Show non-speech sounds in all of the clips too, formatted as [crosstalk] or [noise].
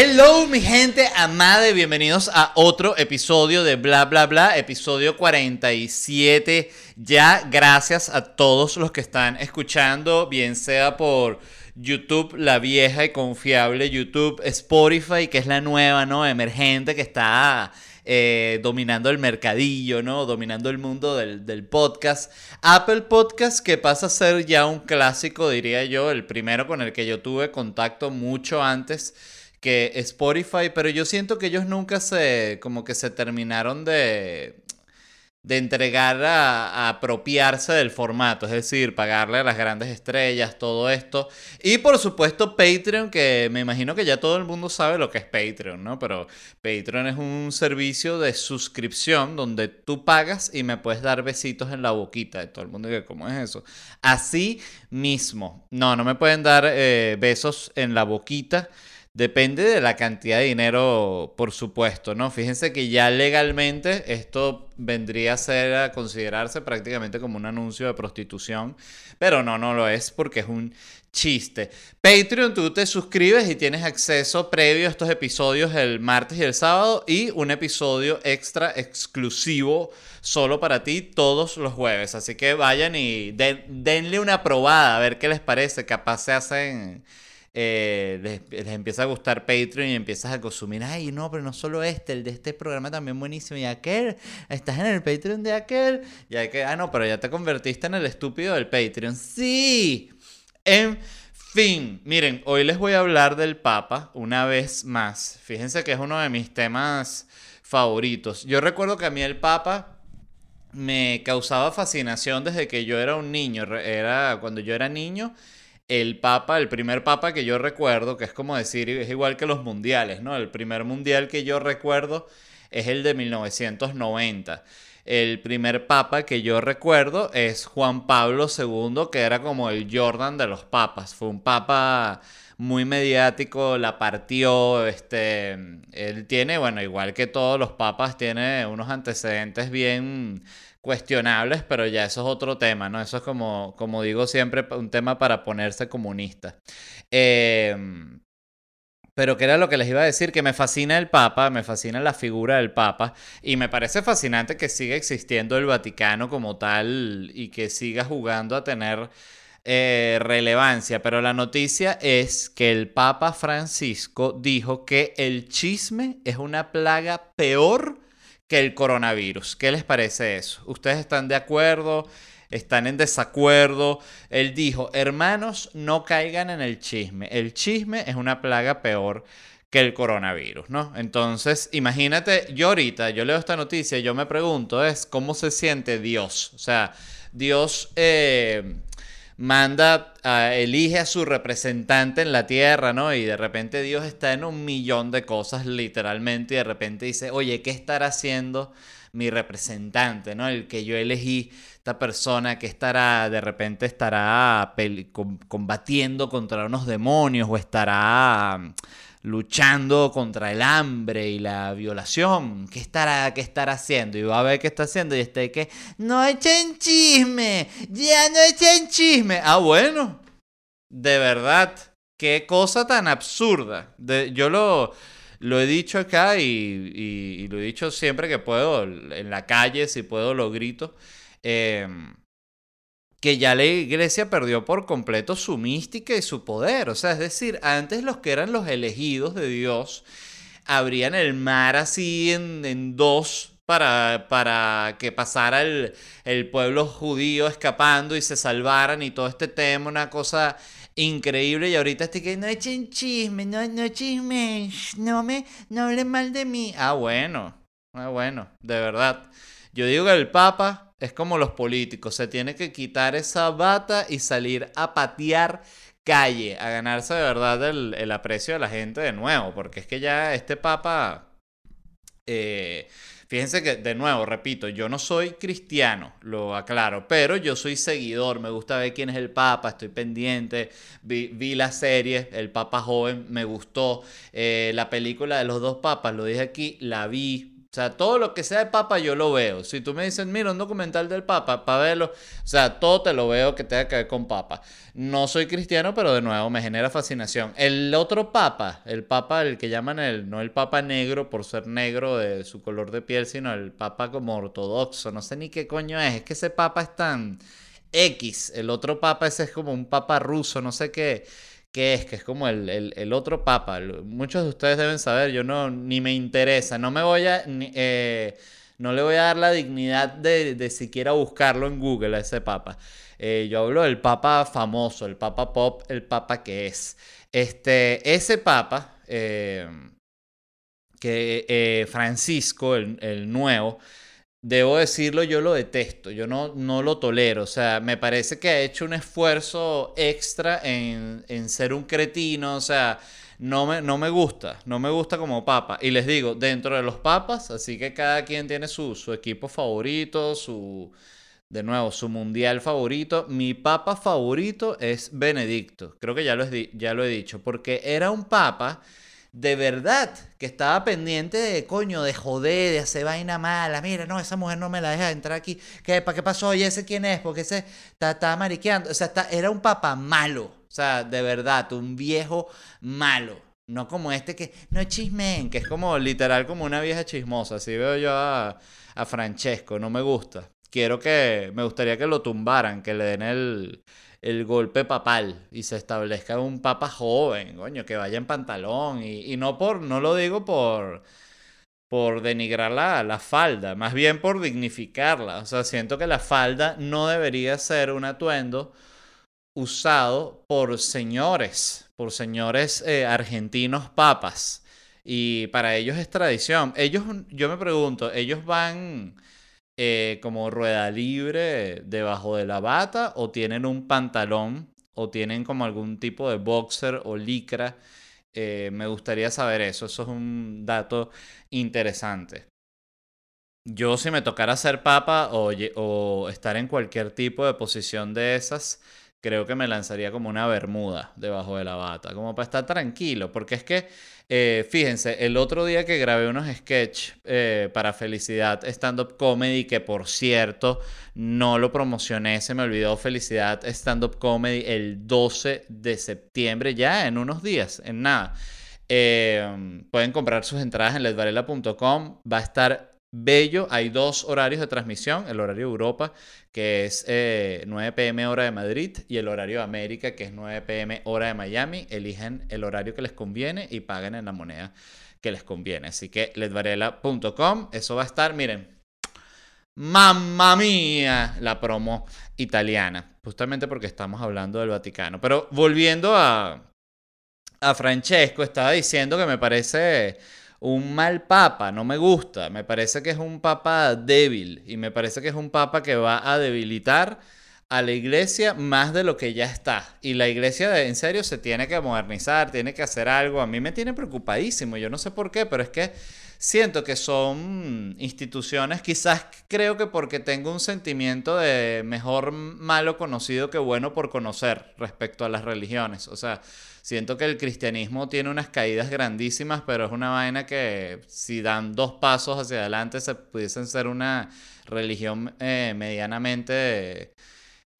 Hello mi gente amada y bienvenidos a otro episodio de Bla Bla Bla, episodio 47 ya. Gracias a todos los que están escuchando, bien sea por YouTube, la vieja y confiable YouTube, Spotify, que es la nueva, ¿no? Emergente que está eh, dominando el mercadillo, ¿no? Dominando el mundo del, del, podcast. Apple Podcast, que pasa a ser ya un clásico, diría yo, el primero con el que yo tuve contacto mucho antes que Spotify, pero yo siento que ellos nunca se, como que se terminaron de, de entregar a, apropiarse del formato, es decir, pagarle a las grandes estrellas, todo esto. Y por supuesto Patreon, que me imagino que ya todo el mundo sabe lo que es Patreon, ¿no? Pero Patreon es un servicio de suscripción donde tú pagas y me puedes dar besitos en la boquita. De todo el mundo que, ¿cómo es eso? Así mismo. No, no me pueden dar eh, besos en la boquita. Depende de la cantidad de dinero, por supuesto, ¿no? Fíjense que ya legalmente esto vendría a ser a considerarse prácticamente como un anuncio de prostitución, pero no, no lo es porque es un chiste. Patreon, tú te suscribes y tienes acceso previo a estos episodios el martes y el sábado y un episodio extra exclusivo solo para ti todos los jueves. Así que vayan y denle una probada a ver qué les parece. Capaz se hacen eh, les, empieza a gustar Patreon y empiezas a consumir, ay, no, pero no solo este, el de este programa también buenísimo, y aquel, estás en el Patreon de aquel, y hay que, ah, no, pero ya te convertiste en el estúpido del Patreon. Sí, en fin, miren, hoy les voy a hablar del Papa una vez más. Fíjense que es uno de mis temas favoritos. Yo recuerdo que a mí el Papa me causaba fascinación desde que yo era un niño, era cuando yo era niño el papa, el primer papa que yo recuerdo, que es como decir, es igual que los mundiales, ¿no? El primer mundial que yo recuerdo es el de 1990. El primer papa que yo recuerdo es Juan Pablo II, que era como el Jordan de los papas. Fue un papa muy mediático, la partió, este, él tiene, bueno, igual que todos los papas, tiene unos antecedentes bien cuestionables, pero ya eso es otro tema, ¿no? Eso es como, como digo siempre, un tema para ponerse comunista. Em, pero que era lo que les iba a decir, que me fascina el Papa, me fascina la figura del Papa y me parece fascinante que siga existiendo el Vaticano como tal y que siga jugando a tener eh, relevancia. Pero la noticia es que el Papa Francisco dijo que el chisme es una plaga peor que el coronavirus. ¿Qué les parece eso? ¿Ustedes están de acuerdo? ¿Están en desacuerdo? Él dijo, hermanos, no caigan en el chisme. El chisme es una plaga peor que el coronavirus, ¿no? Entonces, imagínate, yo ahorita, yo leo esta noticia y yo me pregunto, es cómo se siente Dios. O sea, Dios... Eh, manda, elige a su representante en la tierra, ¿no? Y de repente Dios está en un millón de cosas, literalmente, y de repente dice, oye, ¿qué estará haciendo mi representante, ¿no? El que yo elegí, esta persona que estará, de repente estará combatiendo contra unos demonios o estará luchando contra el hambre y la violación. ¿Qué estará, qué estará haciendo? Y va a ver qué está haciendo y está que no echen chisme, ya no echen chisme. Ah, bueno, de verdad, qué cosa tan absurda. De, yo lo, lo he dicho acá y, y, lo he dicho siempre que puedo, en la calle, si puedo, lo grito. Eh, que ya la iglesia perdió por completo su mística y su poder. O sea, es decir, antes los que eran los elegidos de Dios abrían el mar así en, dos para, para, que pasara el, el, pueblo judío escapando y se salvaran y todo este tema, una cosa increíble. Y ahorita estoy que no echen chisme, no, no chisme, no me, no hablen mal de mí. Ah, bueno, ah, bueno, de verdad. Yo digo que el Papa es como los políticos, se tiene que quitar esa bata y salir a patear calle, a ganarse de verdad el, aprecio de la gente de nuevo, porque es que ya este papa, eh, fíjense que de nuevo, repito, yo no soy cristiano, lo aclaro, pero yo soy seguidor, me gusta ver quién es el papa, estoy pendiente, vi, la serie, el papa joven, me gustó, eh, la película de los dos papas, lo dije aquí, la vi, O sea, todo lo que sea de Papa yo lo veo. Si tú me dices, mira, un documental del Papa, para verlo, o sea, todo te lo veo que tenga que ver con Papa. No soy cristiano, pero de nuevo me genera fascinación. El otro Papa, el Papa, el que llaman el, no el Papa negro por ser negro de su color de piel, sino el Papa como ortodoxo, no sé ni qué coño es. Es que ese Papa es tan X. El otro Papa ese es como un Papa ruso, no sé qué qué es, que es como el, otro papa. Muchos de ustedes deben saber, yo no, ni me interesa, no me voy a, eh, no le voy a dar la dignidad de, siquiera buscarlo en Google a ese papa. Eh, yo hablo del papa famoso, el papa pop, el papa que es. Este, ese papa, eh, que Francisco, el, el nuevo, Debo decirlo, yo lo detesto, yo no, no lo tolero, o sea, me parece que ha hecho un esfuerzo extra en, ser un cretino, o sea, no me, no me gusta, no me gusta como papa. Y les digo, dentro de los papas, así que cada quien tiene su, equipo favorito, su, de nuevo, su mundial favorito. Mi papa favorito es Benedicto, creo que ya lo, ya lo he dicho, porque era un papa de verdad que estaba pendiente de coño, de joder, de hacer vaina mala. Mira, no, esa mujer no me la deja entrar aquí. ¿Qué, ¿Para qué pasó? ¿Y ese quién es? Porque ese está, mariqueando. O sea, era un papá malo. O sea, de verdad, un viejo malo. No como este que no chismen, que es como literal como una vieja chismosa. Así veo yo a, a Francesco, no me gusta. Quiero que, me gustaría que lo tumbaran, que le den el, el golpe papal y se establezca un papa joven, coño, que vaya en pantalón. Y, no por, no lo digo por, por denigrar la, la, falda, más bien por dignificarla. O sea, siento que la falda no debería ser un atuendo usado por señores, por señores eh, argentinos papas. Y para ellos es tradición. Ellos, yo me pregunto, ellos van eh, como rueda libre debajo de la bata o tienen un pantalón o tienen como algún tipo de boxer o licra. Eh, me gustaría saber eso, eso es un dato interesante. Yo si me tocara ser papa o, o estar en cualquier tipo de posición de esas, creo que me lanzaría como una bermuda debajo de la bata, como para estar tranquilo, porque es que eh, fíjense, el otro día que grabé unos sketch eh, para Felicidad Stand Up Comedy, que por cierto no lo promocioné, se me olvidó Felicidad Stand Up Comedy el 12 de septiembre, ya en unos días, en nada. Eh, pueden comprar sus entradas en ledvarela.com. Va a estar bello. Hay dos horarios de transmisión, el horario Europa, que es 9 pm hora de Madrid, y el horario América, que es 9 pm hora de Miami. Eligen el horario que les conviene y paguen en la moneda que les conviene. Así que ledvarela.com, eso va a estar, miren. Mamma mía, la promo italiana, justamente porque estamos hablando del Vaticano. Pero volviendo a, a Francesco, estaba diciendo que me parece un mal papa, no me gusta, me parece que es un papa débil y me parece que es un papa que va a debilitar a la iglesia más de lo que ya está. Y la iglesia en serio se tiene que modernizar, tiene que hacer algo. A mí me tiene preocupadísimo, yo no sé por qué, pero es que siento que son instituciones, quizás creo que porque tengo un sentimiento de mejor malo conocido que bueno por conocer respecto a las religiones. O sea, Siento que el cristianismo tiene unas caídas grandísimas, pero es una vaina que si dan dos pasos hacia adelante se pudiesen ser una religión eh, medianamente,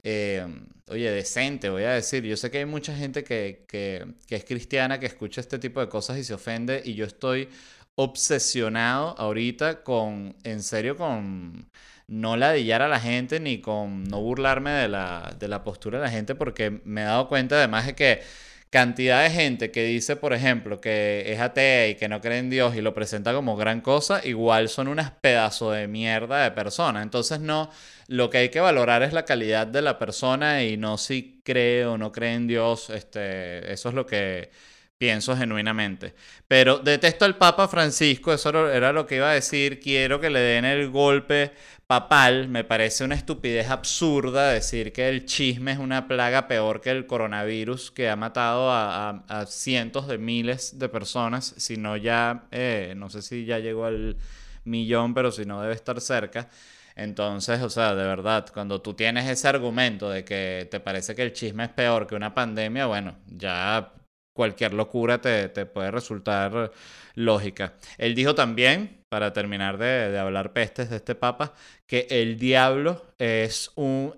eh, oye, decente, voy a decir. Yo sé que hay mucha gente que, que, que es cristiana, que escucha este tipo de cosas y se ofende, y yo estoy obsesionado ahorita con, en serio, con no ladillar a la gente ni con no burlarme de la, de la postura de la gente, porque me he dado cuenta además de que cantidad de gente que dice, por ejemplo, que es atea y que no cree en Dios y lo presenta como gran cosa, igual son unas pedazos de mierda de personas. Entonces no, lo que hay que valorar es la calidad de la persona y no si cree o no cree en Dios. Este, eso es lo que pienso genuinamente. Pero detesto al Papa Francisco, eso era lo que iba a decir. Quiero que le den el golpe papal, me parece una estupidez absurda decir que el chisme es una plaga peor que el coronavirus que ha matado a, cientos de miles de personas, si no ya, eh, no sé si ya llegó al millón, pero si no debe estar cerca. Entonces, o sea, de verdad, cuando tú tienes ese argumento de que te parece que el chisme es peor que una pandemia, bueno, ya cualquier locura te, te puede resultar lógica. Él dijo también para terminar de, hablar pestes de este papa, que el diablo es un,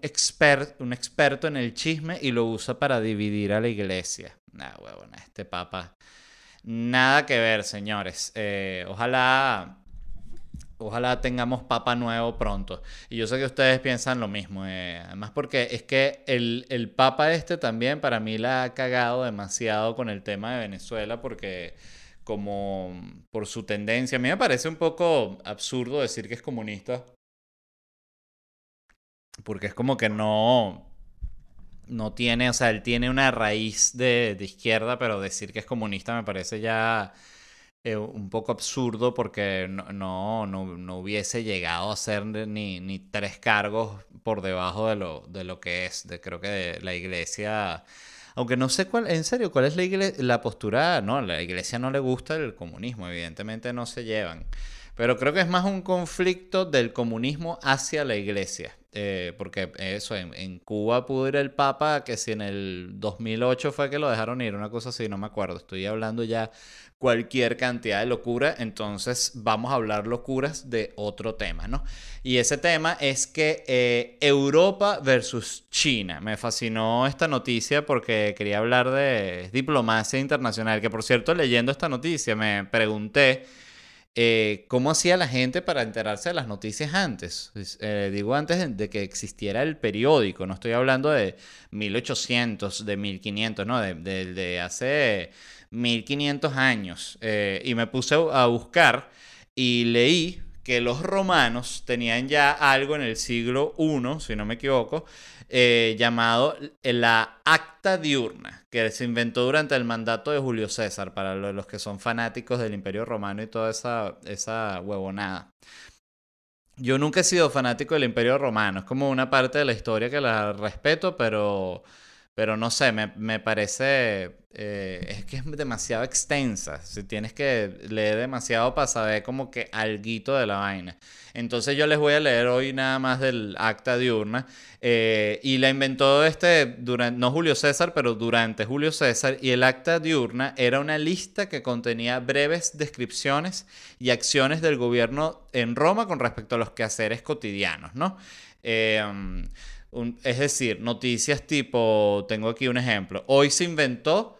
un experto en el chisme y lo usa para dividir a la iglesia. Nah, huevona, este papa. Nada que ver, señores. Eh, ojalá. Ojalá tengamos papa nuevo pronto. Y yo sé que ustedes piensan lo mismo. Eh, además, porque es que el, el papa este también para mí la ha cagado demasiado con el tema de Venezuela. Porque como por su tendencia. A mí me parece un poco absurdo decir que es comunista. Porque es como que no. No tiene, o sea, él tiene una raíz de, izquierda, pero decir que es comunista me parece ya eh, un poco absurdo porque no, no, no, hubiese llegado a ser ni, ni tres cargos por debajo de lo, de lo que es. De, creo que la iglesia aunque no sé cuál, en serio, cuál es la, la postura. No, a la iglesia no le gusta el comunismo, evidentemente no se llevan. Pero creo que es más un conflicto del comunismo hacia la iglesia. Eh, porque eso, en, Cuba pudo ir el Papa, que si en el 2008 fue que lo dejaron ir, una cosa así, no me acuerdo. Estoy hablando ya cualquier cantidad de locura, entonces vamos a hablar locuras de otro tema, ¿no? Y ese tema es que eh, Europa versus China. Me fascinó esta noticia porque quería hablar de diplomacia internacional, que por cierto, leyendo esta noticia me pregunté eh, cómo hacía la gente para enterarse de las noticias antes. Eh, digo antes de que existiera el periódico, no estoy hablando de 1800, de 1500, no, de, de hace 1500 años. Eh, y me puse a buscar y leí que los romanos tenían ya algo en el siglo I, si no me equivoco, eh, llamado la Acta Diurna, que se inventó durante el mandato de Julio César, para los que son fanáticos del Imperio Romano y toda esa, esa huevonada. Yo nunca he sido fanático del Imperio Romano, es como una parte de la historia que la respeto, pero pero no sé, me, me parece. Eh, es que es demasiado extensa. Si tienes que leer demasiado para saber como que alguito de la vaina. Entonces yo les voy a leer hoy nada más del acta diurna. Eh, y la inventó este, durante, no Julio César, pero durante Julio César. Y el acta diurna era una lista que contenía breves descripciones y acciones del gobierno en Roma con respecto a los quehaceres cotidianos, ¿no? Eh, es decir, noticias tipo, tengo aquí un ejemplo, hoy se inventó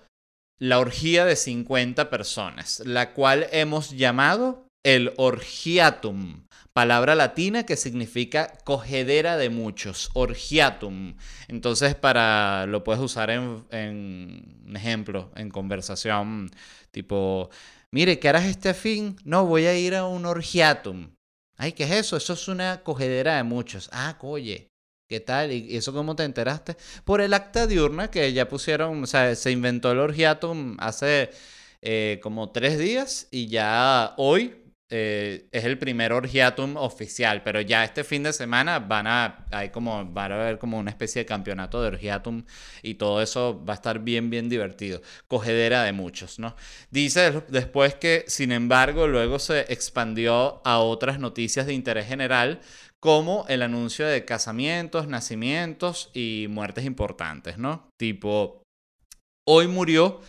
la orgía de 50 personas, la cual hemos llamado el orgiatum, palabra latina que significa cogedera de muchos, orgiatum. Entonces, para lo puedes usar en, en un ejemplo, en conversación, tipo, mire, ¿qué harás este fin? No, voy a ir a un orgiatum. Ay, ¿qué es eso? Eso es una cogedera de muchos. Ah, oye, ¿Qué tal? ¿Y eso cómo te enteraste? Por el acta diurna que ya pusieron, o sea, se inventó el orgiatum hace eh, como tres días y ya hoy eh, es el primer orgiatum oficial, pero ya este fin de semana van a, hay como, van a haber como una especie de campeonato de orgiatum y todo eso va a estar bien, bien divertido. Cogedera de muchos, ¿no? Dice después que, sin embargo, luego se expandió a otras noticias de interés general como el anuncio de casamientos, nacimientos y muertes importantes, ¿no? Tipo, hoy murió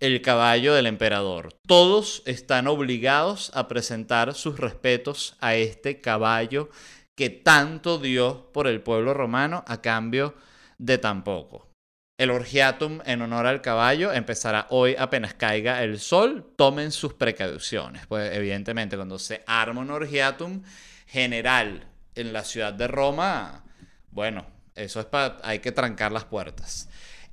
el caballo del emperador. Todos están obligados a presentar sus respetos a este caballo que tanto dio por el pueblo romano a cambio de tan poco. El orgiatum en honor al caballo empezará hoy apenas caiga el sol. Tomen sus precauciones. Pues evidentemente cuando se arma un orgiatum general en la ciudad de Roma, bueno, eso es para, hay que trancar las puertas.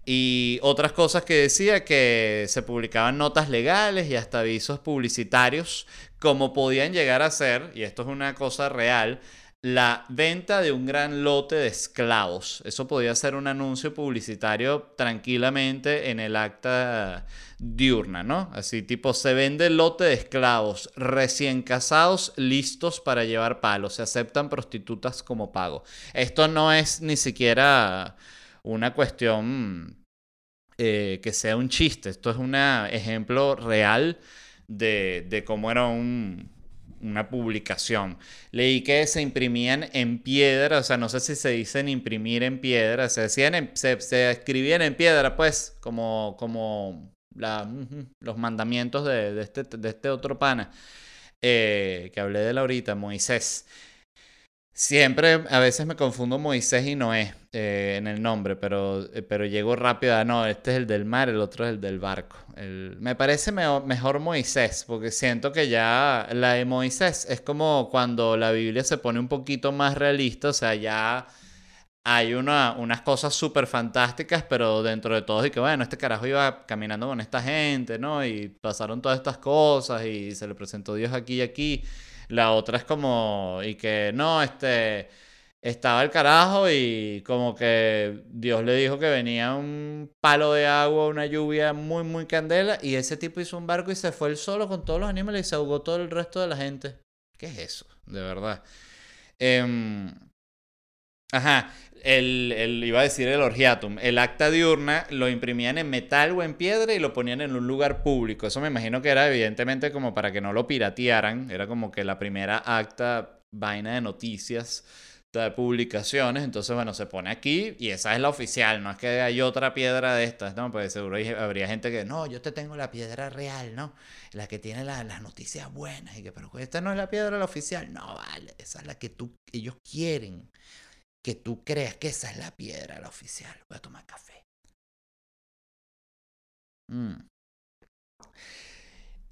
Y otras cosas que decía que se publicaban notas legales y hasta avisos publicitarios, como podían llegar a ser, y esto es una cosa real, la venta de un gran lote de esclavos. Eso podía ser un anuncio publicitario tranquilamente en el acta diurna, ¿no? Así tipo, se vende lote de esclavos recién casados listos para llevar palos. Se aceptan prostitutas como pago. Esto no es ni siquiera una cuestión eh, que sea un chiste. Esto es un ejemplo real de cómo era un una publicación. Leí que se imprimían en piedra, o sea, no sé si se dicen imprimir en piedra, se, decían se, escribían en piedra, pues, como, como los mandamientos de, este, de este otro pana. eh, que hablé de la ahorita, Moisés. Siempre, a veces me confundo Moisés y Noé eh, en el nombre, pero, eh, pero llego rápido a, no, este es el del mar, el otro es el del barco. me parece mejor Moisés, porque siento que ya la de Moisés es como cuando la Biblia se pone un poquito más realista, o sea, ya hay una, unas cosas súper fantásticas, pero dentro de todo, y que bueno, este carajo iba caminando con esta gente, ¿no? Y pasaron todas estas cosas y se le presentó Dios aquí y aquí. La otra es como, y que no, este, estaba el carajo y como que Dios le dijo que venía un palo de agua, una lluvia muy, muy candela, y ese tipo hizo un barco y se fue él solo con todos los animales y se ahogó todo el resto de la gente. ¿Qué es eso? De verdad. Em, ajá, el, iba a decir el orgiatum, el acta diurna lo imprimían en metal o en piedra y lo ponían en un lugar público. Eso me imagino que era evidentemente como para que no lo piratearan. Era como que la primera acta vaina de noticias, de publicaciones. Entonces, bueno, se pone aquí y esa es la oficial. No es que hay otra piedra de estas, ¿no? Pues seguro habría gente que, no, yo te tengo la piedra real, ¿no? La que tiene las noticias buenas. Y que, pero esta no es la piedra la oficial. No, vale, esa es la que tú, ellos quieren que tú creas que esa es la piedra, la oficial. Voy a tomar café. Mm.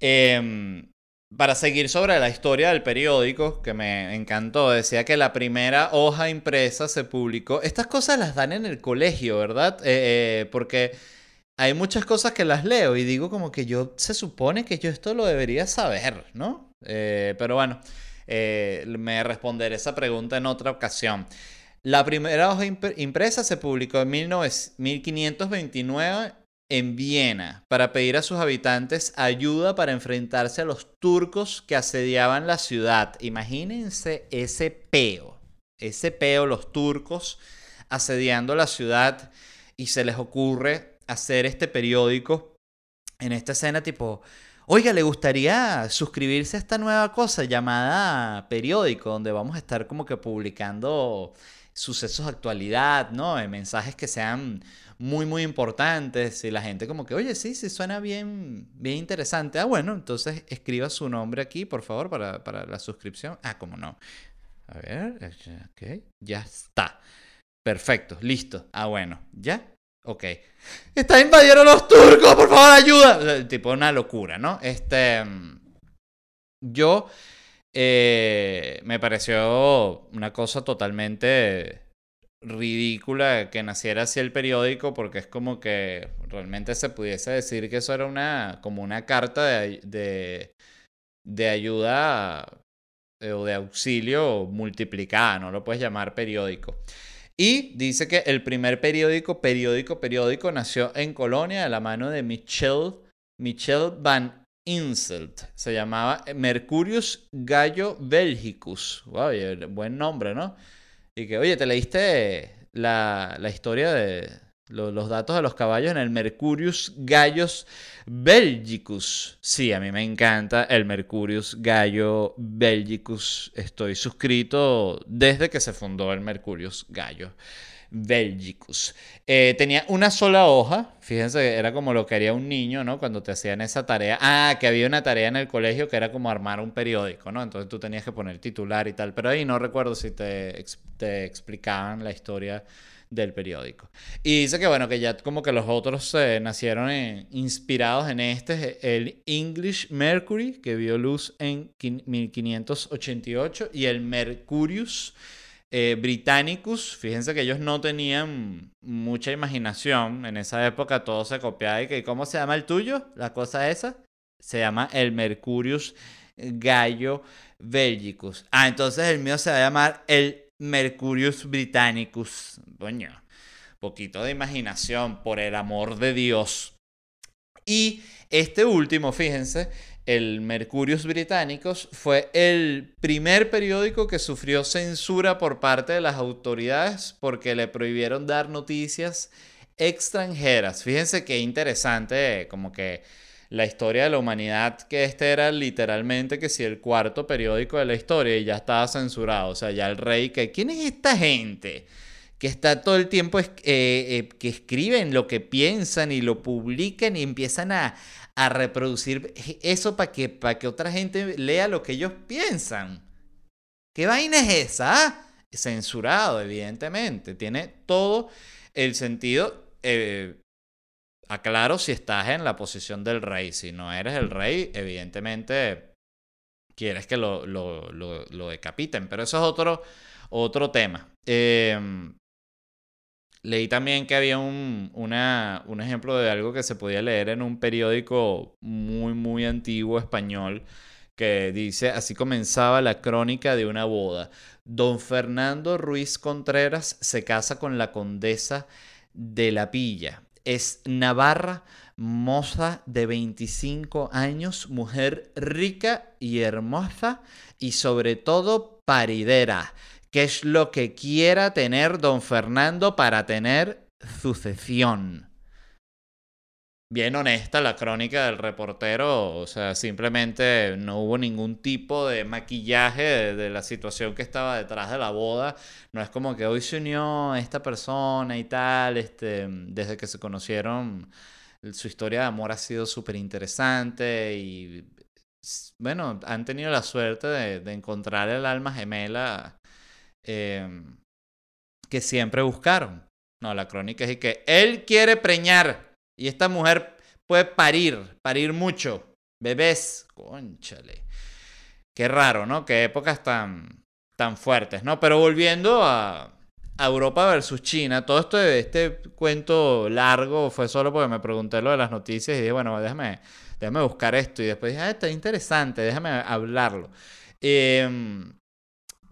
Em, para seguir sobre la historia del periódico, que me encantó, decía que la primera hoja impresa se publicó. Estas cosas las dan en el colegio, ¿verdad? Eh, eh, porque hay muchas cosas que las leo y digo como que yo se supone que yo esto lo debería saber, ¿no? Eh, pero bueno, me responderé esa pregunta en otra ocasión. La primera hoja impresa se publicó en 1529 en Viena para pedir a sus habitantes ayuda para enfrentarse a los turcos que asediaban la ciudad. Imagínense ese peo, ese peo, los turcos asediando la ciudad y se les ocurre hacer este periódico en esta escena tipo, oiga, ¿le gustaría suscribirse a esta nueva cosa llamada periódico donde vamos a estar como que publicando sucesos de actualidad, ¿no? mensajes que sean muy, muy importantes y la gente como que, oye, sí, sí, suena bien, bien interesante. Ah, bueno, entonces escriba su nombre aquí, por favor, para, para la suscripción. Ah, cómo no. A ver, eh, ok, ya está. Perfecto, listo. Ah, bueno, ¿ya? Ok. Está invadiendo los turcos, por favor, ayuda. Tipo una locura, ¿no? Este... Yo eh, me pareció una cosa totalmente ridícula que naciera así el periódico porque es como que realmente se pudiese decir que eso era una como una carta de, de, ayuda eh, o de auxilio multiplicada, no lo puedes llamar periódico. Y dice que el primer periódico, periódico, periódico, nació en Colonia de la mano de Michel, Michel Van Se llamaba Mercurius Gallo Belgicus. Wow, buen nombre, ¿no? Y que, oye, ¿te leíste la, la historia de los datos de los caballos en el Mercurius Gallus Belgicus? Sí, a mí me encanta el Mercurius Gallo Belgicus. Estoy suscrito desde que se fundó el Mercurius Gallo. Belgicus. Eh, tenía una sola hoja, fíjense, era como lo que haría un niño, ¿no? Cuando te hacían esa tarea. Ah, que había una tarea en el colegio que era como armar un periódico, ¿no? Entonces tú tenías que poner titular y tal, pero ahí no recuerdo si te, te explicaban la historia del periódico. Y dice que bueno, que ya como que los otros eh, nacieron inspirados en este, el English Mercury, que vio luz en 1588, y el Mercurius eh, Britannicus, fíjense que ellos no tenían mucha imaginación. En esa época todo se copiaba. ¿Y que, cómo se llama el tuyo? La cosa esa. Se llama el Mercurius Gallo Belgicus. Ah, entonces el mío se va a llamar el Mercurius Britannicus. Coño, poquito de imaginación, por el amor de Dios. Y este último, fíjense, el Mercurius Británicos, fue el primer periódico que sufrió censura por parte de las autoridades porque le prohibieron dar noticias extranjeras. Fíjense qué interesante, como que la historia de la humanidad, que este era literalmente que si el cuarto periódico de la historia y ya estaba censurado. O sea, ya el rey, que ¿quién es esta gente? que está todo el tiempo eh, eh, que escriben lo que piensan y lo publican y empiezan a, a reproducir eso para que, para que otra gente lea lo que ellos piensan. ¿Qué vaina es esa? Ah? Censurado, evidentemente. Tiene todo el sentido. Eh, aclaro si estás en la posición del rey. Si no eres el rey, evidentemente quieres que lo, lo, lo, decapiten. Pero eso es otro, otro tema. Em, leí también que había un, un ejemplo de algo que se podía leer en un periódico muy, muy antiguo español que dice, así comenzaba la crónica de una boda. Don Fernando Ruiz Contreras se casa con la condesa de la Pilla. Es Navarra, moza de 25 años, mujer rica y hermosa y sobre todo paridera. ¿Qué es lo que quiera tener don Fernando para tener sucesión? bien honesta la crónica del reportero, o sea, simplemente no hubo ningún tipo de maquillaje de, la situación que estaba detrás de la boda, no es como que hoy se unió esta persona y tal, este, desde que se conocieron, su historia de amor ha sido súper interesante y, bueno, han tenido la suerte de, encontrar el alma gemela em, que siempre buscaron. No, la crónica es que él quiere preñar y esta mujer puede parir, parir mucho. Bebés, conchale. Qué raro, ¿no? Qué épocas tan, tan fuertes, ¿no? Pero volviendo a, Europa versus China, todo esto de este cuento largo fue solo porque me pregunté lo de las noticias y dije, bueno, déjame, déjame buscar esto. Y después dije, ah, está interesante, déjame hablarlo. Em,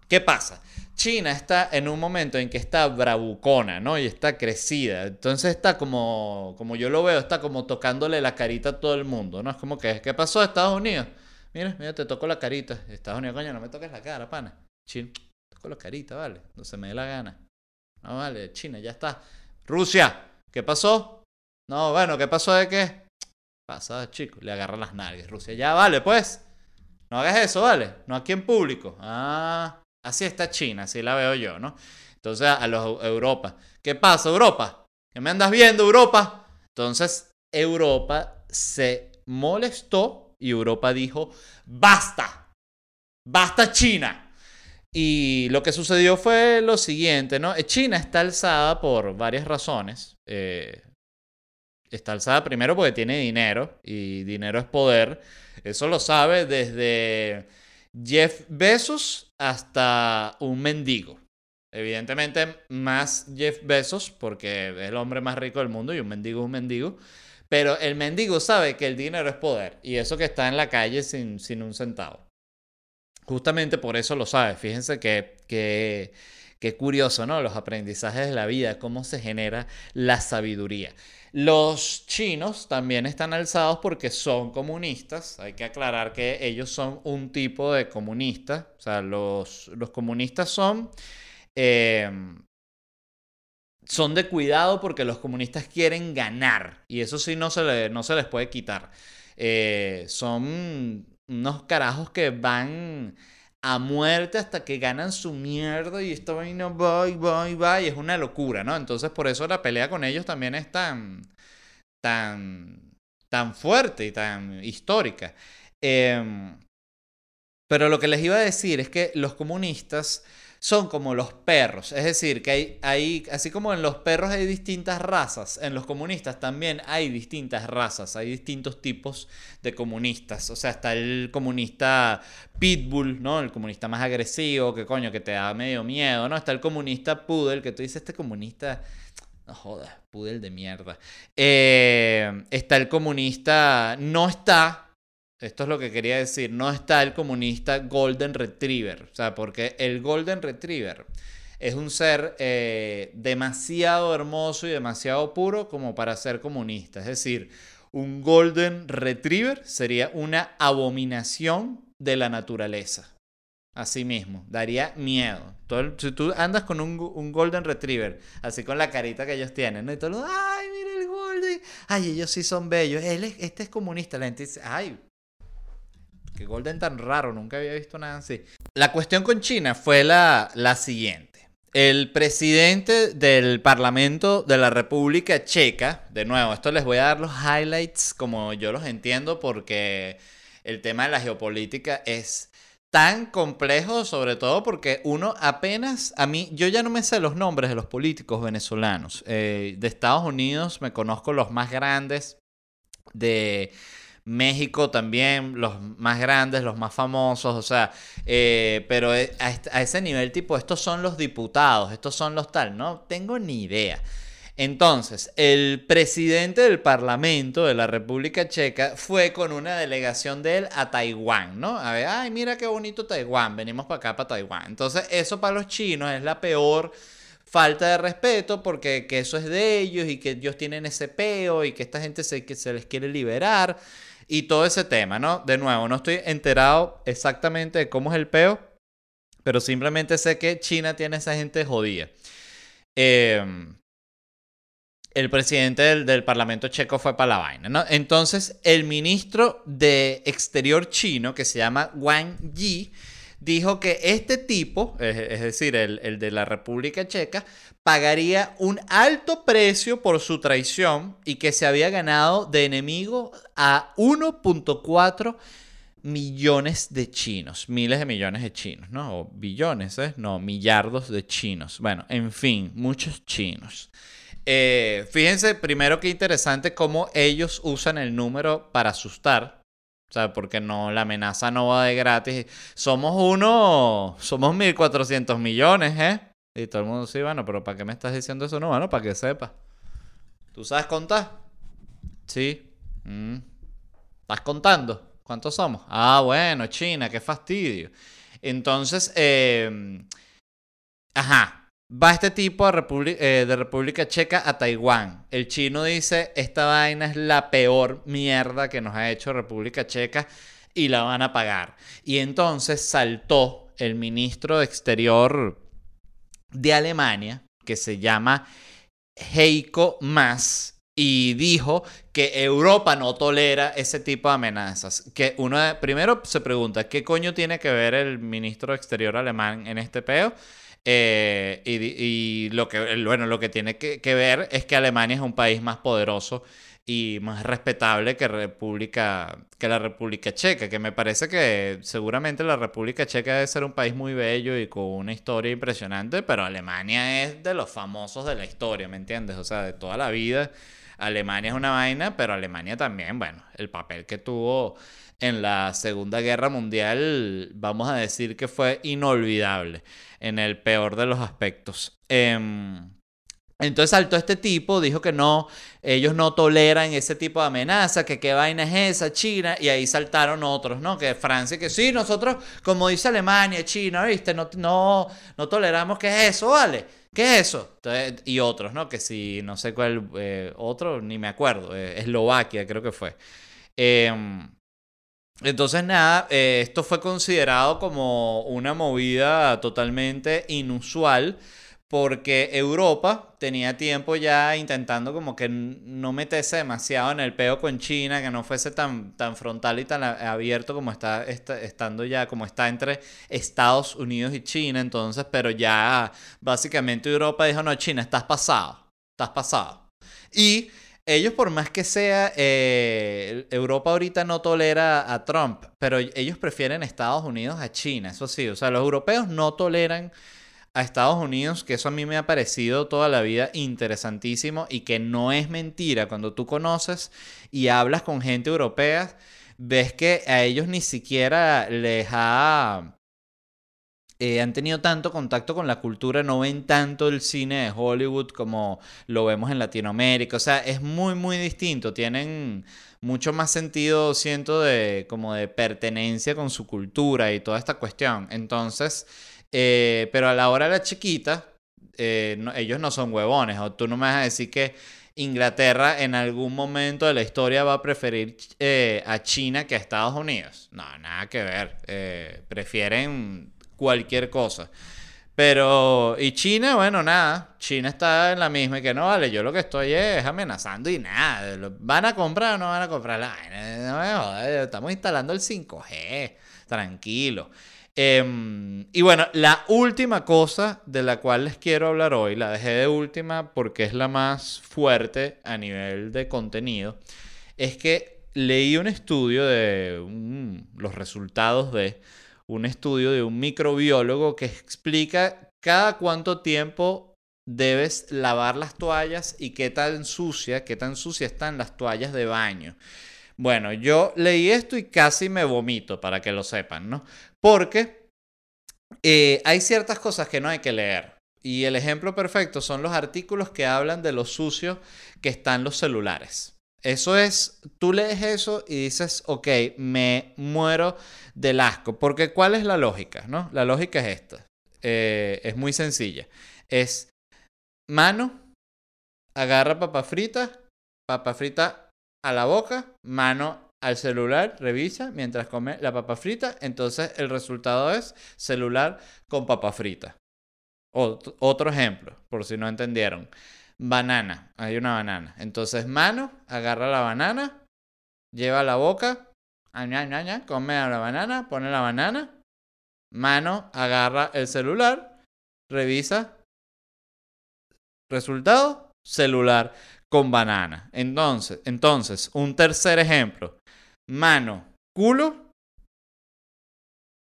¿Qué pasa? China está en un momento en que está bravucona, ¿no? Y está crecida. Entonces está como, como yo lo veo, está como tocándole la carita a todo el mundo, ¿no? Es como que, ¿qué pasó Estados Unidos? Mira, mira, te toco la carita. Estados Unidos, coño, no me toques la cara, pana. China, toco la carita, vale. No se me dé la gana. No, vale, China, ya está. Rusia, ¿qué pasó? No, bueno, ¿qué pasó de qué? Pasa, chico, le agarra las nalgas. Rusia, ya, vale, pues. No hagas eso, vale. No aquí en público. Ah, Así está China, así la veo yo, ¿no? Entonces a los Europa. ¿Qué pasa, Europa? ¿Qué me andas viendo, Europa? Entonces Europa se molestó y Europa dijo, basta, basta China. Y lo que sucedió fue lo siguiente, ¿no? China está alzada por varias razones. Eh, está alzada primero porque tiene dinero y dinero es poder. Eso lo sabe desde Jeff Bezos hasta un mendigo. Evidentemente, más Jeff Bezos, porque es el hombre más rico del mundo y un mendigo es un mendigo. Pero el mendigo sabe que el dinero es poder y eso que está en la calle sin, sin un centavo. Justamente por eso lo sabe. Fíjense que, que, que curioso, ¿no? Los aprendizajes de la vida, cómo se genera la sabiduría. Los chinos también están alzados porque son comunistas. Hay que aclarar que ellos son un tipo de comunistas. O sea, los, los comunistas son... Em, son de cuidado porque los comunistas quieren ganar. Y eso sí no se, no se les puede quitar. Eh, son unos carajos que van a muerte hasta que ganan su mierda y esta vaina va y va y va y es una locura, ¿no? Entonces por eso la pelea con ellos también es tan, tan, tan fuerte y tan histórica. Em, pero lo que les iba a decir es que los comunistas son como los perros. Es decir, que hay, hay, así como en los perros hay distintas razas, en los comunistas también hay distintas razas, hay distintos tipos de comunistas. O sea, está el comunista pitbull, ¿no? El comunista más agresivo, que coño, que te da medio miedo, ¿no? Está el comunista poodle, que tú dices, este comunista... No jodas, poodle de mierda. Eh, está el comunista... No está esto es lo que quería decir. No está el comunista Golden Retriever. O sea, porque el Golden Retriever es un ser eh, demasiado hermoso y demasiado puro como para ser comunista. Es decir, un Golden Retriever sería una abominación de la naturaleza. Así mismo, daría miedo. si tú andas con un, Golden Retriever, así con la carita que ellos tienen, ¿no? y todo, ay, mira el Golden, ay, ellos sí son bellos, Él este es comunista, la gente dice, ay, que Golden tan raro, nunca había visto nada así. La cuestión con China fue la, la siguiente. El presidente del Parlamento de la República Checa, de nuevo, esto les voy a dar los highlights como yo los entiendo porque el tema de la geopolítica es tan complejo, sobre todo porque uno apenas, a mí, yo ya no me sé los nombres de los políticos venezolanos. Eh, de Estados Unidos me conozco los más grandes, de México también, los más grandes, los más famosos, o sea, eh, pero e, a, ese nivel tipo, estos son los diputados, estos son los tal, no tengo ni idea. Entonces, el presidente del Parlamento de la República Checa fue con una delegación de él a Taiwán, ¿no? A ver, ay, mira qué bonito Taiwán, venimos para acá, para Taiwán. Entonces, eso para los chinos es la peor falta de respeto porque que eso es de ellos y que ellos tienen ese peo y que esta gente se, que se les quiere liberar y todo ese tema, ¿no? De nuevo, no estoy enterado exactamente de cómo es el peo, pero simplemente sé que China tiene esa gente jodida. Em, el presidente del, Parlamento checo fue para la vaina, ¿no? Entonces, el ministro de Exterior chino, que se llama Wang Yi, dijo que este tipo, es, decir, el, el, de la República Checa, pagaría un alto precio por su traición y que se había ganado de enemigo a 1.4 millones de chinos, miles de millones de chinos, ¿no? O billones, ¿eh? No, millardos de chinos. Bueno, en fin, muchos chinos. Eh, fíjense primero qué interesante cómo ellos usan el número para asustar. O sea, porque no, la amenaza no va de gratis. Somos uno, somos 1.400 millones, ¿eh? Y todo el mundo sí, bueno, pero ¿para qué me estás diciendo eso? No, bueno, para que sepa. ¿Tú sabes contar? Sí. Mm. ¿Estás contando? ¿Cuántos somos? Ah, bueno, China, qué fastidio. Entonces, eh, ajá, va este tipo eh, de República Checa a Taiwán. El chino dice, esta vaina es la peor mierda que nos ha hecho República Checa y la van a pagar. Y entonces saltó el ministro de Exterior de Alemania que se llama Heiko Maas y dijo que Europa no tolera ese tipo de amenazas. Que uno primero se pregunta, ¿qué coño tiene que ver el ministro de Exterior alemán en este peo? Eh, y, lo que bueno, lo que tiene que, que ver es que Alemania es un país más poderoso y más respetable que, República, que la República Checa, que me parece que seguramente la República Checa debe ser un país muy bello y con una historia impresionante, pero Alemania es de los famosos de la historia, ¿me entiendes? O sea, de toda la vida. Alemania es una vaina, pero Alemania también, bueno, el papel que tuvo en la Segunda Guerra Mundial, vamos a decir que fue inolvidable en el peor de los aspectos. Em, entonces saltó este tipo, dijo que no, ellos no toleran ese tipo de amenaza, que qué vaina es esa, China, y ahí saltaron otros, ¿no? Que Francia, que sí, nosotros, como dice Alemania, China, ¿viste? No, no, toleramos, ¿qué es eso, vale? ¿Qué es eso? y otros, ¿no? Que si, no sé cuál, eh, otro, ni me acuerdo, eh, Eslovaquia creo que fue. Em, entonces, nada, eh, esto fue considerado como una movida totalmente inusual porque Europa tenía tiempo ya intentando como que no meterse demasiado en el peo con China, que no fuese tan, tan frontal y tan abierto como está, estando ya, como está entre Estados Unidos y China, entonces, pero ya básicamente Europa dijo, no, China, estás pasado, estás pasado. Y ellos por más que sea, eh, Europa ahorita no tolera a Trump, pero ellos prefieren Estados Unidos a China, eso sí, o sea, los europeos no toleran a Estados Unidos, que eso a mí me ha parecido toda la vida interesantísimo y que no es mentira. Cuando tú conoces y hablas con gente europea, ves que a ellos ni siquiera les ha... Eh, han tenido tanto contacto con la cultura, no ven tanto el cine de Hollywood como lo vemos en Latinoamérica. O sea, es muy, muy distinto. Tienen mucho más sentido, siento, de como de pertenencia con su cultura y toda esta cuestión. Entonces, eh, pero a la hora de la chiquita, eh, ellos no son huevones. O tú no me vas a decir que Inglaterra en algún momento de la historia va a preferir eh, a China que a Estados Unidos. No, nada que ver. prefieren cualquier cosa. Pero, y China, bueno, nada. China está en la misma y que no vale. Yo lo que estoy es amenazando y nada. ¿Van a comprar o no van a comprar? No, estamos instalando el 5G. Tranquilo. Em, y bueno, la última cosa de la cual les quiero hablar hoy, la dejé de última porque es la más fuerte a nivel de contenido, es que leí un estudio de los resultados de un estudio de un microbiólogo que explica cada cuánto tiempo debes lavar las toallas y qué tan sucia, qué tan sucia están las toallas de baño. Bueno, yo leí esto y casi me vomito, para que lo sepan, ¿no? Porque eh, hay ciertas cosas que no hay que leer. Y el ejemplo perfecto son los artículos que hablan de lo sucio que están los celulares. Eso es, tú lees eso y dices, ok, me muero del asco. Porque ¿cuál es la lógica? ¿no? La lógica es esta. Eh, es muy sencilla. Es mano, agarra papa frita, papa frita a la boca, mano al celular, revisa mientras come la papa frita. Entonces el resultado es celular con papa frita. otro ejemplo, por si no entendieron. Banana, hay una banana. Entonces mano, agarra la banana, lleva a la boca, come a la banana, pone la banana. Mano, agarra el celular, revisa. Resultado, celular con banana. Entonces, entonces, un tercer ejemplo. Mano, culo.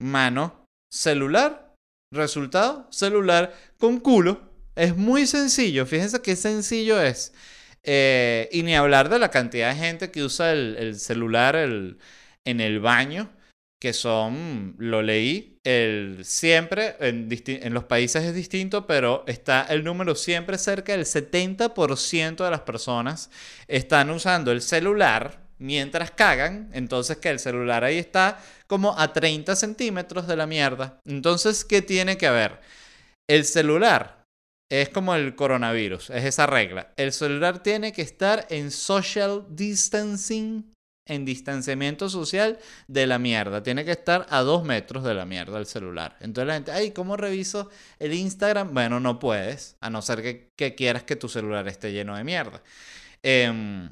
Mano, celular. Resultado, celular con culo. Es muy sencillo. Fíjense qué sencillo es. Eh, y ni hablar de la cantidad de gente que usa el, celular en el baño que son, lo leí, el, siempre en, en, los países es distinto, pero está el número siempre cerca del 70% de las personas están usando el celular mientras cagan, entonces que el celular ahí está como a 30 centímetros de la mierda. Entonces, ¿qué tiene que haber? El celular es como el coronavirus, es esa regla. El celular tiene que estar en social distancing en distanciamiento social de la mierda. Tiene que estar a dos metros de la mierda el celular. Entonces la gente, ay, ¿cómo reviso el Instagram? Bueno, no puedes, a no ser que, quieras que tu celular esté lleno de mierda. Em,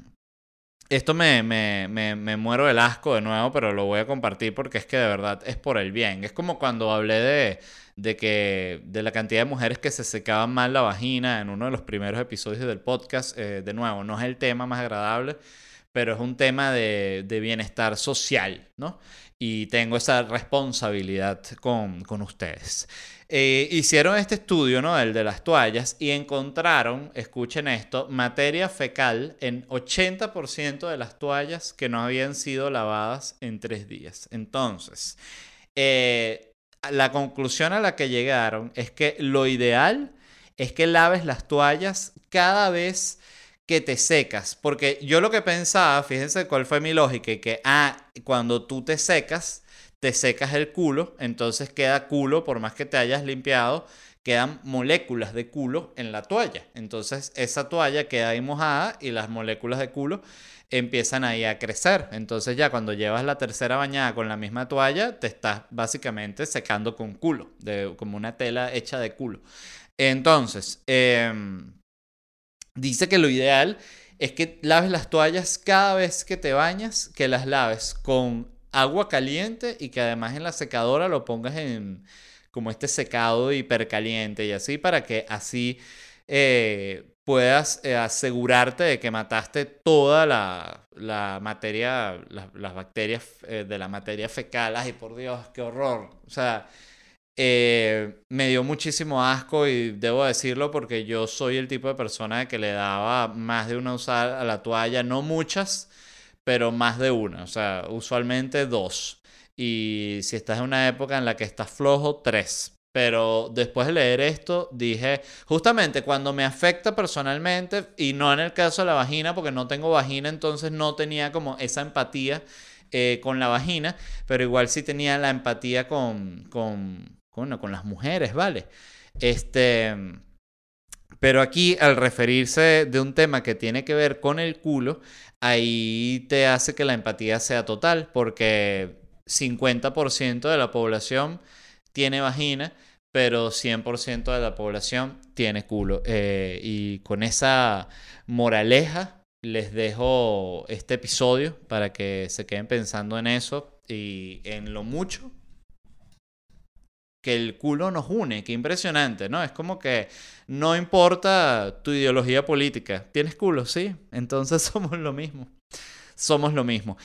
esto me, me, me, muero del asco de nuevo, pero lo voy a compartir porque es que de verdad es por el bien. Es como cuando hablé de, de que de la cantidad de mujeres que se secaban mal la vagina en uno de los primeros episodios del podcast. Eh, de nuevo, no es el tema más agradable pero es un tema de, bienestar social, ¿no? Y tengo esa responsabilidad con, ustedes. Eh, hicieron este estudio, ¿no? El de las toallas, y encontraron, escuchen esto, materia fecal en 80% de las toallas que no habían sido lavadas en tres días. Entonces, eh, la conclusión a la que llegaron es que lo ideal es que laves las toallas cada vez que te secas. Porque yo lo que pensaba, fíjense cuál fue mi lógica, y que, ah, cuando tú te secas, te secas el culo, entonces queda culo, por más que te hayas limpiado, quedan moléculas de culo en la toalla. Entonces esa toalla queda ahí mojada y las moléculas de culo empiezan ahí a crecer. Entonces ya cuando llevas la tercera bañada con la misma toalla, te estás básicamente secando con culo, de, como una tela hecha de culo. Entonces, eh, Dice que lo ideal es que laves las toallas cada vez que te bañas, que las laves con agua caliente y que además en la secadora lo pongas en como este secado hipercaliente y así para que así eh, puedas eh, asegurarte de que mataste toda la, materia, las bacterias eh, de la materia fecal. Ay, por Dios, qué horror. O sea, eh, me dio muchísimo asco y debo decirlo porque yo soy el tipo de persona que le daba más de una usada a la toalla, no muchas, pero más de una, o sea, usualmente dos. Y si estás en una época en la que estás flojo, tres. Pero después de leer esto, dije, justamente cuando me afecta personalmente, y no en el caso de la vagina, porque no tengo vagina, entonces no tenía como esa empatía eh, con la vagina, pero igual sí tenía la empatía con, con, con las mujeres, ¿vale? Este, pero aquí al referirse de un tema que tiene que ver con el culo, ahí te hace que la empatía sea total, porque 50% de la población tiene vagina, pero 100% de la población tiene culo. Eh, y con esa moraleja les dejo este episodio para que se queden pensando en eso y en lo mucho que el culo nos une, qué impresionante, ¿no? Es como que no importa tu ideología política, tienes culo, sí, entonces [laughs] somos lo mismo, somos lo mismo.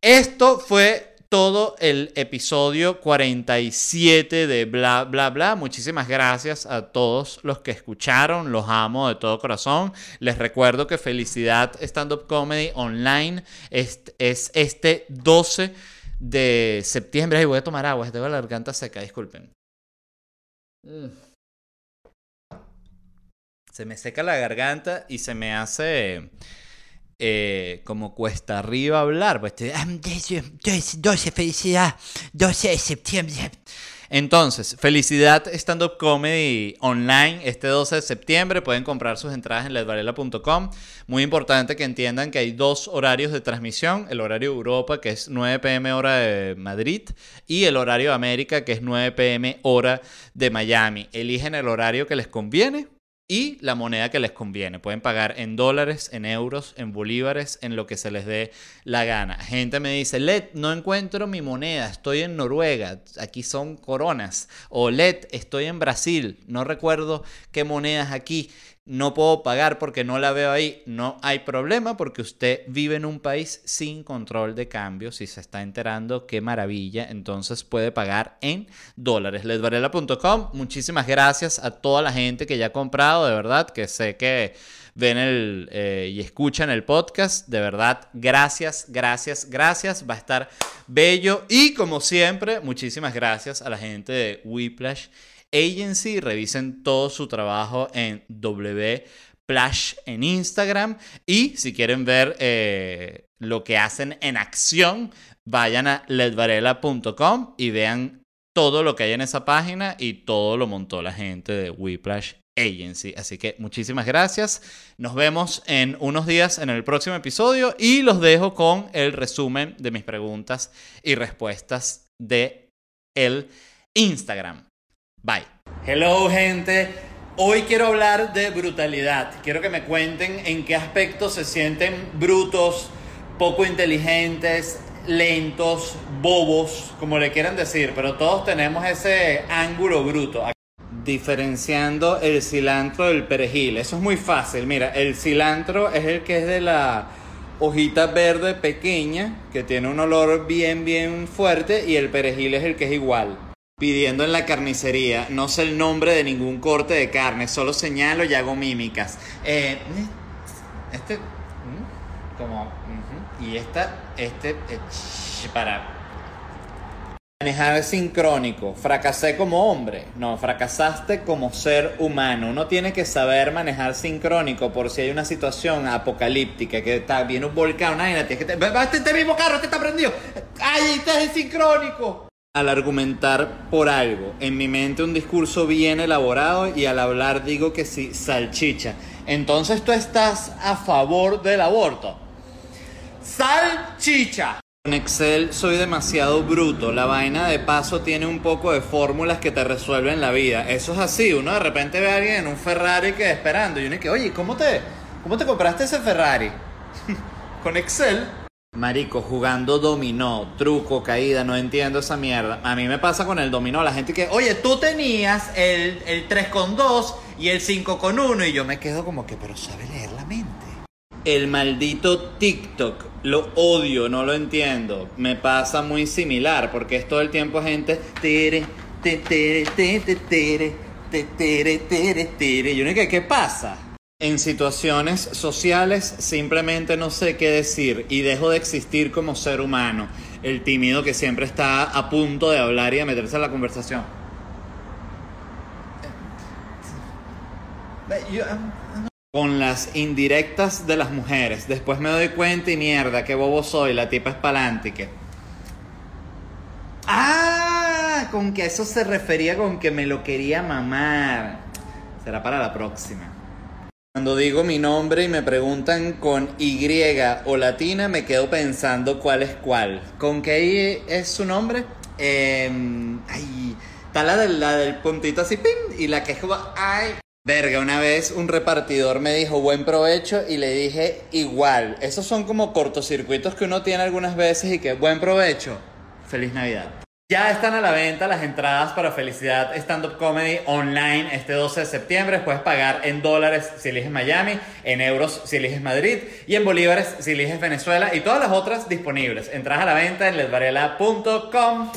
Esto fue todo el episodio 47 de Bla, Bla, Bla. Muchísimas gracias a todos los que escucharon. Los amo de todo corazón. Les recuerdo que Felicidad Stand Up Comedy Online es, es este 12 de septiembre. Ay, voy a tomar agua, tengo la garganta seca, disculpen. Mm. Se me seca la garganta y se me hace eh, como cuesta arriba hablar. Pues 12, felicidad, 12 de septiembre. Entonces, Felicidad Stand Up Comedy Online este 12 de septiembre. Pueden comprar sus entradas en ledvarela.com. Muy importante que entiendan que hay dos horarios de transmisión. El horario Europa, que es 9 pm hora de Madrid, y el horario América, que es 9 pm hora de Miami. Eligen el horario que les conviene y la moneda que les conviene. Pueden pagar en dólares, en euros, en bolívares, en lo que se les dé la gana. Gente me dice, Led, no encuentro mi moneda, estoy en Noruega, aquí son coronas. O Led, estoy en Brasil, no recuerdo qué monedas aquí no puedo pagar porque no la veo ahí, no hay problema porque usted vive en un país sin control de cambio. Si se está enterando, qué maravilla. Entonces puede pagar en dólares. Ledvarela.com. Muchísimas gracias a toda la gente que ya ha comprado, de verdad, que sé que ven el, eh, y escuchan el podcast. De verdad, gracias, gracias, gracias. Va a estar bello. Y como siempre, muchísimas gracias a la gente de Whiplash Agency. Revisen todo su trabajo en Wplash en Instagram. Y si quieren ver eh, lo que hacen en acción, vayan a ledvarela.com y vean todo lo que hay en esa página y todo lo montó la gente de Whiplash Agency. Así que muchísimas gracias. Nos vemos en unos días en el próximo episodio y los dejo con el resumen de mis preguntas y respuestas de el Instagram. Bye. Hello gente. Hoy quiero hablar de brutalidad. Quiero que me cuenten en qué aspectos se sienten brutos, poco inteligentes, lentos, bobos, como le quieran decir, pero todos tenemos ese ángulo bruto. Diferenciando el cilantro del perejil. Eso es muy fácil. Mira, el cilantro es el que es de la hojita verde pequeña, que tiene un olor bien, bien fuerte, y el perejil es el que es igual pidiendo en la carnicería. No sé el nombre de ningún corte de carne, solo señalo y hago mímicas. Eh, este. Mm, como. y esta. Este. Eh, para. Manejar sincrónico. Fracasé como hombre. No, fracasaste como ser humano. Uno tiene que saber manejar sincrónico por si hay una situación apocalíptica que está viene un volcán, una tienes que te, este, este mismo carro, este está prendido. ¡Ay, este es sincrónico! Al argumentar por algo. En mi mente un discurso bien elaborado y al hablar digo que sí, salchicha. Entonces tú estás a favor del aborto. Salchicha. En Excel soy demasiado bruto. La vaina de paso tiene un poco de fórmulas que te resuelven la vida. Eso es así. Uno de repente ve a alguien en un Ferrari que esperando y uno dice, oye, ¿cómo te, cómo te compraste ese Ferrari? [laughs] Con Excel. Marico, jugando dominó, truco, caída, no entiendo esa mierda. A mí me pasa con el dominó, la gente que, oye, tú tenías el, el 3 con 2 y el 5 con 1 y yo me quedo como que, pero sabe leer la mente. El maldito TikTok, lo odio, no lo entiendo. Me pasa muy similar porque es todo el tiempo gente, tere, tere, tere, tere, tere, tere, tere. Yo no sé qué pasa. En situaciones sociales simplemente no sé qué decir y dejo de existir como ser humano, el tímido que siempre está a punto de hablar y de meterse en la conversación. Con las indirectas de las mujeres, después me doy cuenta y mierda, qué bobo soy, la tipa es palántique. Ah, con que eso se refería con que me lo quería mamar. Será para la próxima. Cuando digo mi nombre y me preguntan con Y o latina, me quedo pensando cuál es cuál. ¿Con qué es su nombre? Eh, ay, está la del, la del puntito así, pim, y la que es como, ay. Verga, una vez un repartidor me dijo buen provecho y le dije igual. Esos son como cortocircuitos que uno tiene algunas veces y que buen provecho. Feliz Navidad. Ya están a la venta las entradas para Felicidad Stand Up Comedy online este 12 de septiembre. Puedes pagar en dólares si eliges Miami, en euros si eliges Madrid y en bolívares si eliges Venezuela y todas las otras disponibles. Entradas a la venta en ledvarela.com.